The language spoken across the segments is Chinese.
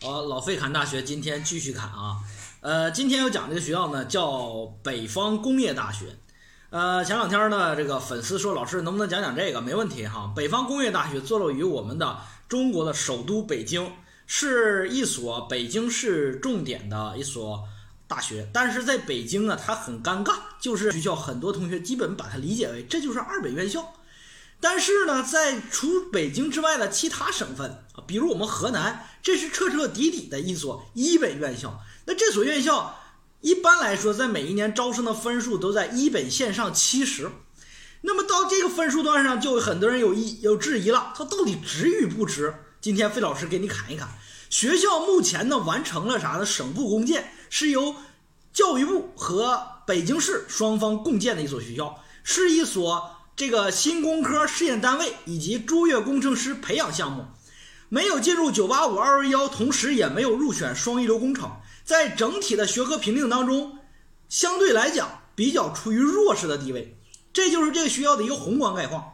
好，老费侃大学今天继续侃啊，呃，今天要讲这个学校呢叫北方工业大学，呃，前两天呢这个粉丝说老师能不能讲讲这个，没问题哈。北方工业大学坐落于我们的中国的首都北京，是一所北京市重点的一所大学，但是在北京呢它很尴尬，就是学校很多同学基本把它理解为这就是二本院校。但是呢，在除北京之外的其他省份啊，比如我们河南，这是彻彻底底的一所一本院校。那这所院校一般来说，在每一年招生的分数都在一本线上七十。那么到这个分数段上，就有很多人有疑有质疑了，它到底值与不值？今天费老师给你侃一侃。学校目前呢完成了啥呢？省部共建，是由教育部和北京市双方共建的一所学校，是一所。这个新工科试验单位以及卓越工程师培养项目，没有进入985、211，同时也没有入选双一流工程，在整体的学科评定当中，相对来讲比较处于弱势的地位。这就是这个学校的一个宏观概况。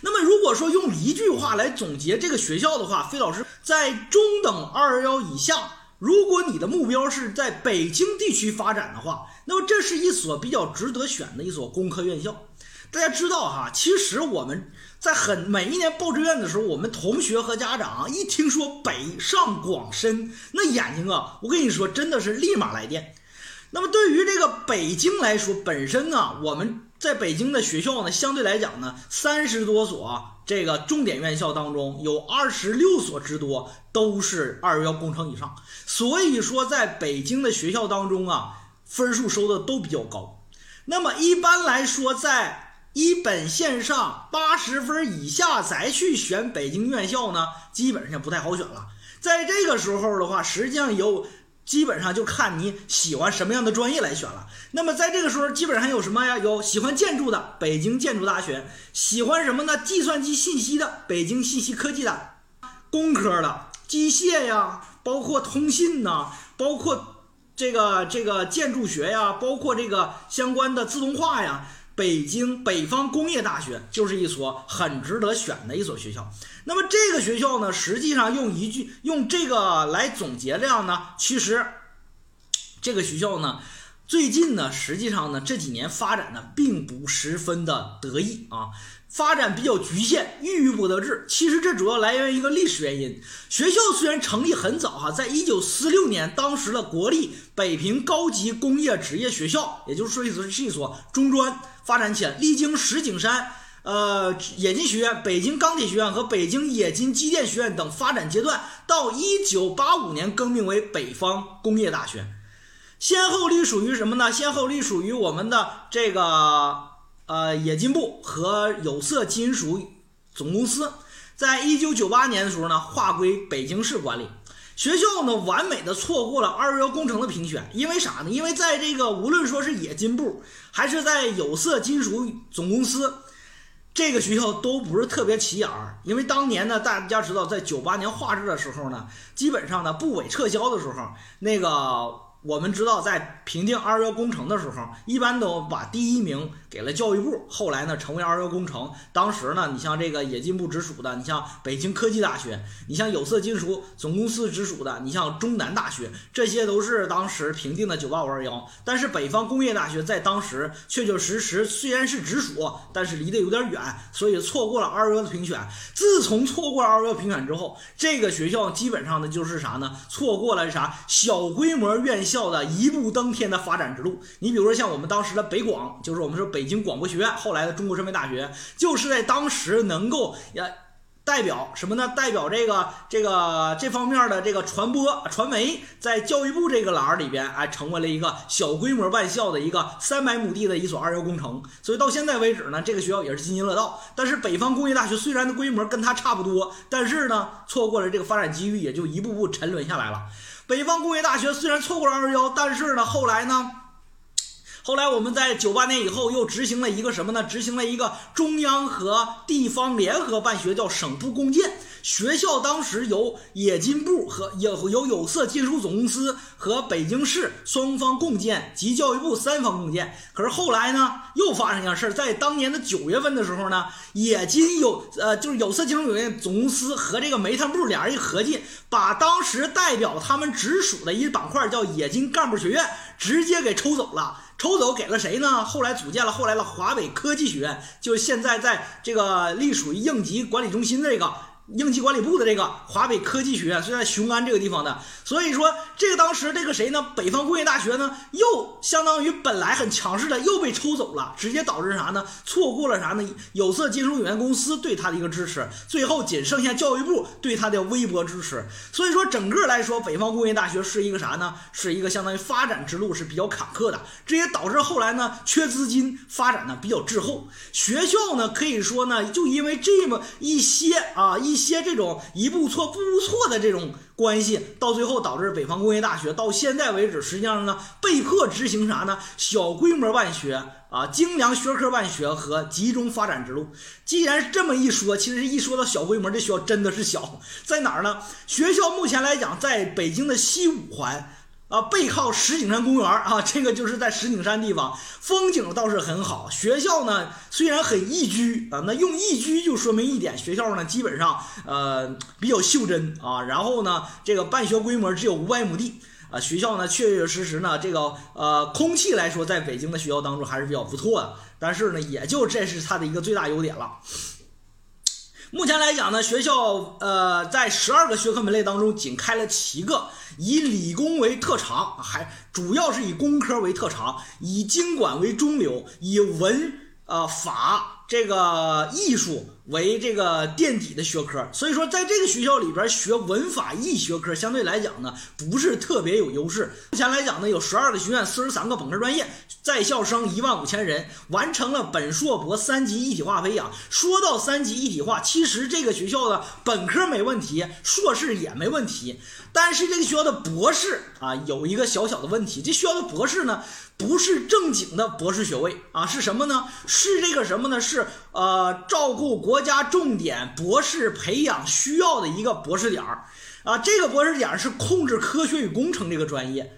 那么，如果说用一句话来总结这个学校的话，费老师在中等211以下，如果你的目标是在北京地区发展的话，那么这是一所比较值得选的一所工科院校。大家知道哈，其实我们在很每一年报志愿的时候，我们同学和家长一听说北上广深，那眼睛啊，我跟你说，真的是立马来电。那么对于这个北京来说，本身呢，我们在北京的学校呢，相对来讲呢，三十多所这个重点院校当中，有二十六所之多都是二幺幺工程以上。所以说，在北京的学校当中啊，分数收的都比较高。那么一般来说，在一本线上八十分以下再去选北京院校呢，基本上就不太好选了。在这个时候的话，实际上有基本上就看你喜欢什么样的专业来选了。那么在这个时候，基本上有什么呀？有喜欢建筑的北京建筑大学，喜欢什么呢？计算机信息的北京信息科技的，工科的机械呀，包括通信呐，包括这个这个建筑学呀，包括这个相关的自动化呀。北京北方工业大学就是一所很值得选的一所学校。那么这个学校呢，实际上用一句用这个来总结这样呢，其实这个学校呢，最近呢，实际上呢，这几年发展呢，并不十分的得意啊。发展比较局限，郁郁不得志。其实这主要来源于一个历史原因。学校虽然成立很早哈，在一九四六年，当时的国立北平高级工业职业学校，也就是说，意思是一所中专发展起来，历经石景山、呃冶金学院、北京钢铁学院和北京冶金机电学院等发展阶段，到一九八五年更名为北方工业大学，先后隶属于什么呢？先后隶属于我们的这个。呃，冶金部和有色金属总公司，在一九九八年的时候呢，划归北京市管理。学校呢，完美的错过了二幺幺工程的评选，因为啥呢？因为在这个无论说是冶金部，还是在有色金属总公司，这个学校都不是特别起眼儿。因为当年呢，大家知道，在九八年划制的时候呢，基本上呢，部委撤销的时候，那个。我们知道，在评定二幺工程的时候，一般都把第一名给了教育部。后来呢，成为二幺工程。当时呢，你像这个冶金部直属的，你像北京科技大学，你像有色金属总公司直属的，你像中南大学，这些都是当时评定的九八五二幺。但是北方工业大学在当时确确实实虽然是直属，但是离得有点远，所以错过了二幺的评选。自从错过了二幺评选之后，这个学校基本上呢就是啥呢？错过了啥小规模院。校的一步登天的发展之路，你比如说像我们当时的北广，就是我们说北北京广播学院，后来的中国传媒大学，就是在当时能够呀代表什么呢？代表这个这个这方面的这个传播传媒，在教育部这个栏儿里边，哎，成为了一个小规模办校的一个三百亩地的一所二幺工程。所以到现在为止呢，这个学校也是津津乐道。但是北方工业大学虽然的规模跟它差不多，但是呢，错过了这个发展机遇，也就一步步沉沦下来了。北方工业大学虽然错过了二幺，但是呢，后来呢，后来我们在九八年以后又执行了一个什么呢？执行了一个中央和地方联合办学，叫省部共建。学校当时由冶金部和有有有色金属总公司和北京市双方共建及教育部三方共建。可是后来呢，又发生一件事，在当年的九月份的时候呢，冶金有呃就是有色金属有限总公司和这个煤炭部俩人一合计，把当时代表他们直属的一板块叫冶金干部学院直接给抽走了。抽走给了谁呢？后来组建了后来的华北科技学院，就是现在在这个隶属于应急管理中心这个。应急管理部的这个华北科技学院是在雄安这个地方的，所以说这个当时这个谁呢？北方工业大学呢，又相当于本来很强势的又被抽走了，直接导致啥呢？错过了啥呢？有色金属有限公司对他的一个支持，最后仅剩下教育部对他的微薄支持。所以说整个来说，北方工业大学是一个啥呢？是一个相当于发展之路是比较坎坷的，这也导致后来呢缺资金，发展呢比较滞后。学校呢可以说呢，就因为这么一些啊一。一些这种一步错步步错的这种关系，到最后导致北方工业大学到现在为止，实际上呢被迫执行啥呢？小规模办学啊，精良学科办学和集中发展之路。既然这么一说，其实一说到小规模，这学校真的是小，在哪儿呢？学校目前来讲，在北京的西五环。啊，背靠石景山公园啊，这个就是在石景山地方，风景倒是很好。学校呢虽然很宜居啊，那用宜居就说明一点，学校呢基本上呃比较袖珍啊。然后呢，这个办学规模只有五百亩地啊，学校呢确确实实呢这个呃空气来说，在北京的学校当中还是比较不错的。但是呢，也就这是它的一个最大优点了。目前来讲呢，学校呃在十二个学科门类当中仅开了七个，以理工为特长，还主要是以工科为特长，以经管为中流，以文呃法这个艺术。为这个垫底的学科，所以说在这个学校里边学文法艺学科相对来讲呢，不是特别有优势。目前来讲呢，有十二个学院，四十三个本科专业，在校生一万五千人，完成了本硕博三级一体化培养。说到三级一体化，其实这个学校的本科没问题，硕士也没问题，但是这个学校的博士啊，有一个小小的问题，这学校的博士呢，不是正经的博士学位啊，是什么呢？是这个什么呢？是呃，照顾国。家重点博士培养需要的一个博士点儿啊，这个博士点儿是控制科学与工程这个专业。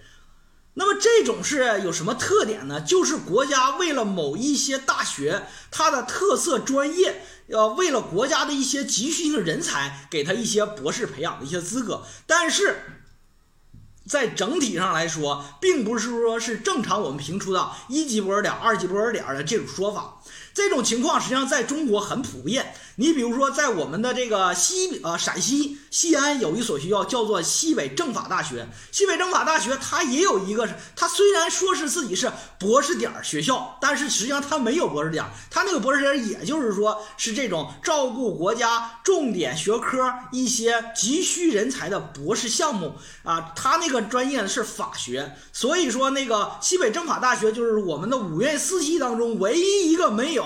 那么这种是有什么特点呢？就是国家为了某一些大学它的特色专业，要为了国家的一些急需性人才，给他一些博士培养的一些资格。但是在整体上来说，并不是说是正常我们评出的一级博士点儿、二级博士点儿的这种说法。这种情况实际上在中国很普遍。你比如说，在我们的这个西呃陕西西安有一所学校叫做西北政法大学。西北政法大学它也有一个，它虽然说是自己是博士点学校，但是实际上它没有博士点。它那个博士点，也就是说是这种照顾国家重点学科一些急需人才的博士项目啊。它那个专业是法学，所以说那个西北政法大学就是我们的五院四系当中唯一一个没有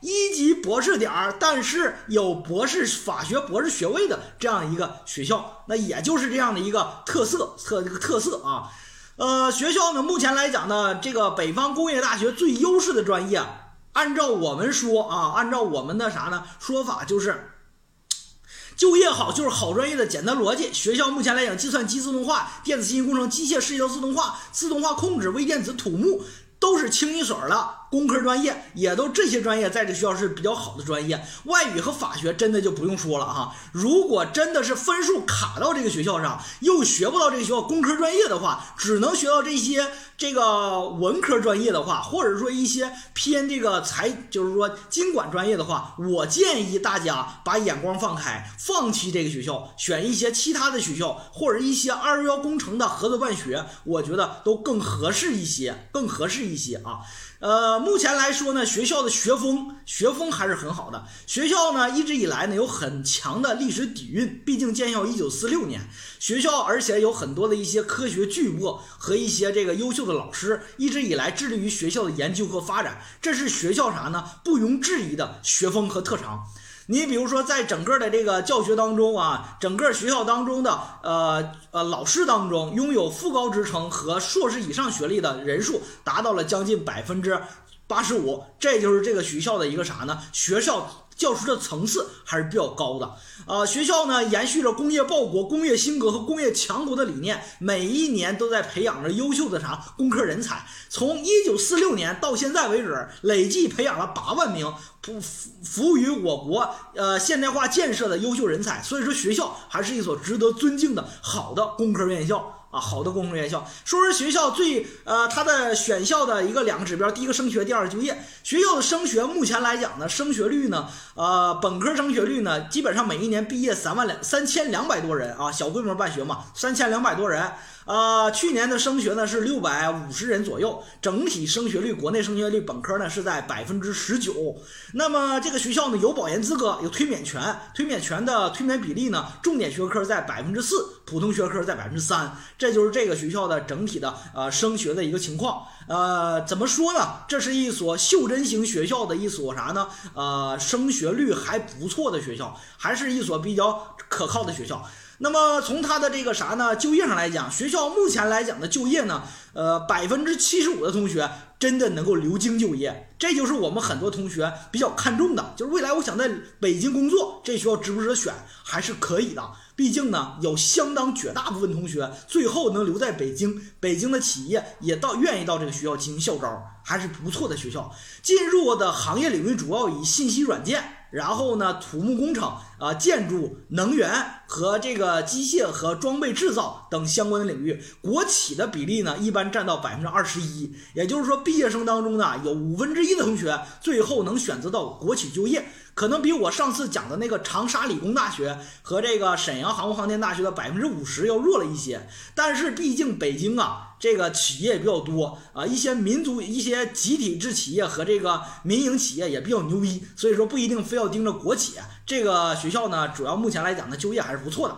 一级博士点儿，但是。有博士法学博士学位的这样一个学校，那也就是这样的一个特色特这个特色啊。呃，学校呢，目前来讲呢，这个北方工业大学最优势的专业，按照我们说啊，按照我们的啥呢说法，就是就业好就是好专业的简单逻辑。学校目前来讲，计算机自动化、电子信息工程、机械视觉自动化、自动化控制、微电子、土木。都是清一水儿的工科专业，也都这些专业在这学校是比较好的专业。外语和法学真的就不用说了哈。如果真的是分数卡到这个学校上，又学不到这个学校工科专业的话，只能学到这些这个文科专业的话，或者说一些偏这个财，就是说经管专业的话，我建议大家把眼光放开，放弃这个学校，选一些其他的学校，或者一些二幺幺工程的合作办学，我觉得都更合适一些，更合适。一些啊，呃，目前来说呢，学校的学风学风还是很好的。学校呢一直以来呢有很强的历史底蕴，毕竟建校一九四六年，学校而且有很多的一些科学巨擘和一些这个优秀的老师，一直以来致力于学校的研究和发展，这是学校啥呢？不容置疑的学风和特长。你比如说，在整个的这个教学当中啊，整个学校当中的呃呃老师当中，拥有副高职称和硕士以上学历的人数达到了将近百分之八十五，这就是这个学校的一个啥呢？学校。教师的层次还是比较高的，呃，学校呢延续着工业报国、工业兴革和工业强国的理念，每一年都在培养着优秀的啥工科人才。从一九四六年到现在为止，累计培养了八万名服服务于我国呃现代化建设的优秀人才。所以说，学校还是一所值得尊敬的好的工科院校。啊，好的工程院校，说是学校最呃，它的选校的一个两个指标，第一个升学，第二个就业。学校的升学目前来讲呢，升学率呢，呃，本科升学率呢，基本上每一年毕业三万两三千两百多人啊，小规模办学嘛，三千两百多人。呃，去年的升学呢是六百五十人左右，整体升学率，国内升学率本科呢是在百分之十九。那么这个学校呢有保研资格，有推免权，推免权的推免比例呢，重点学科在百分之四，普通学科在百分之三，这就是这个学校的整体的呃升学的一个情况。呃，怎么说呢？这是一所袖珍型学校的一所啥呢？呃，升学率还不错的学校，还是一所比较可靠的学校。那么从他的这个啥呢？就业上来讲，学校目前来讲的就业呢，呃，百分之七十五的同学真的能够留京就业，这就是我们很多同学比较看重的，就是未来我想在北京工作，这学校值不值得选？还是可以的。毕竟呢，有相当绝大部分同学最后能留在北京，北京的企业也到愿意到这个学校进行校招，还是不错的学校。进入的行业领域主要以信息软件。然后呢，土木工程啊、建筑、能源和这个机械和装备制造等相关的领域，国企的比例呢，一般占到百分之二十一。也就是说，毕业生当中呢，有五分之一的同学最后能选择到国企就业。可能比我上次讲的那个长沙理工大学和这个沈阳航空航天大学的百分之五十要弱了一些，但是毕竟北京啊，这个企业比较多啊，一些民族、一些集体制企业和这个民营企业也比较牛逼，所以说不一定非要盯着国企。这个学校呢，主要目前来讲呢，就业还是不错的，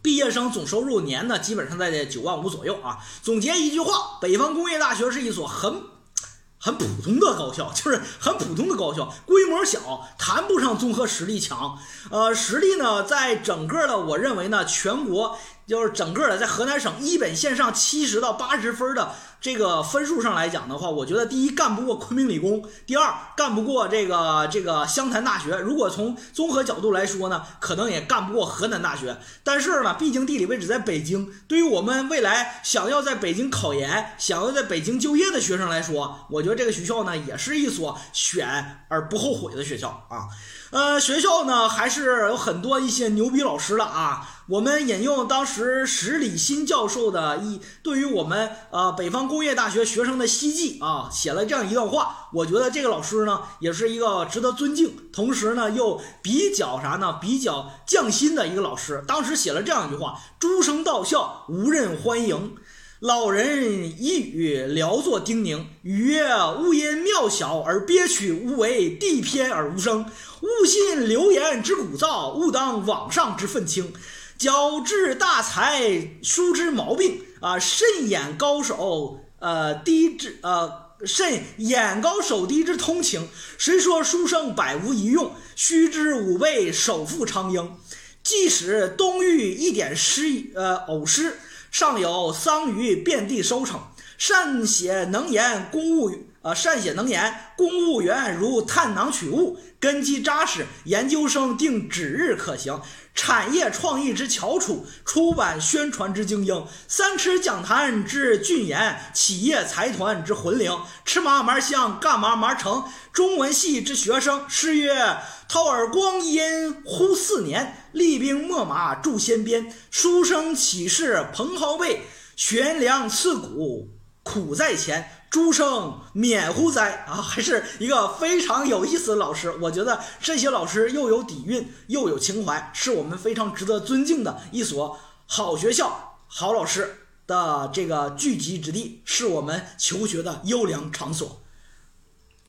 毕业生总收入年呢，基本上在九万五左右啊。总结一句话，北方工业大学是一所很。很普通的高校，就是很普通的高校，规模小，谈不上综合实力强。呃，实力呢，在整个的，我认为呢，全国就是整个的，在河南省一本线上七十到八十分的。这个分数上来讲的话，我觉得第一干不过昆明理工，第二干不过这个这个湘潭大学。如果从综合角度来说呢，可能也干不过河南大学。但是呢，毕竟地理位置在北京，对于我们未来想要在北京考研、想要在北京就业的学生来说，我觉得这个学校呢，也是一所选而不后悔的学校啊。呃，学校呢还是有很多一些牛逼老师了啊。我们引用当时史礼新教授的一对于我们呃北方工工业大学学生的希冀啊，写了这样一段话。我觉得这个老师呢也是一个值得尊敬，同时呢又比较啥呢？比较匠心的一个老师。当时写了这样一句话：“诸生到校，无人欢迎。”老人一语聊作叮咛，语曰：“勿因庙小而憋屈，勿为地偏而无声。勿信流言之鼓噪，勿当网上之愤青。矫治大才，疏之毛病啊！慎眼高手，呃，低之呃，慎眼高手低之通情。谁说书生百无一用？须知吾辈首富昌英。即使东域一点诗，呃，偶诗。”尚有桑榆遍地收成，善写能言公务，呃，善写能言公务员如探囊取物，根基扎实，研究生定指日可行，产业创意之翘楚，出版宣传之精英，三尺讲坛之俊颜，企业财团之魂灵，吃嘛嘛香，干嘛嘛成，中文系之学生，诗曰。掏耳光阴忽四年，厉兵秣马铸先边。书生起事蓬蒿背，悬梁刺股苦在前。诸生免乎哉！啊，还是一个非常有意思的老师。我觉得这些老师又有底蕴，又有情怀，是我们非常值得尊敬的一所好学校。好老师的这个聚集之地，是我们求学的优良场所。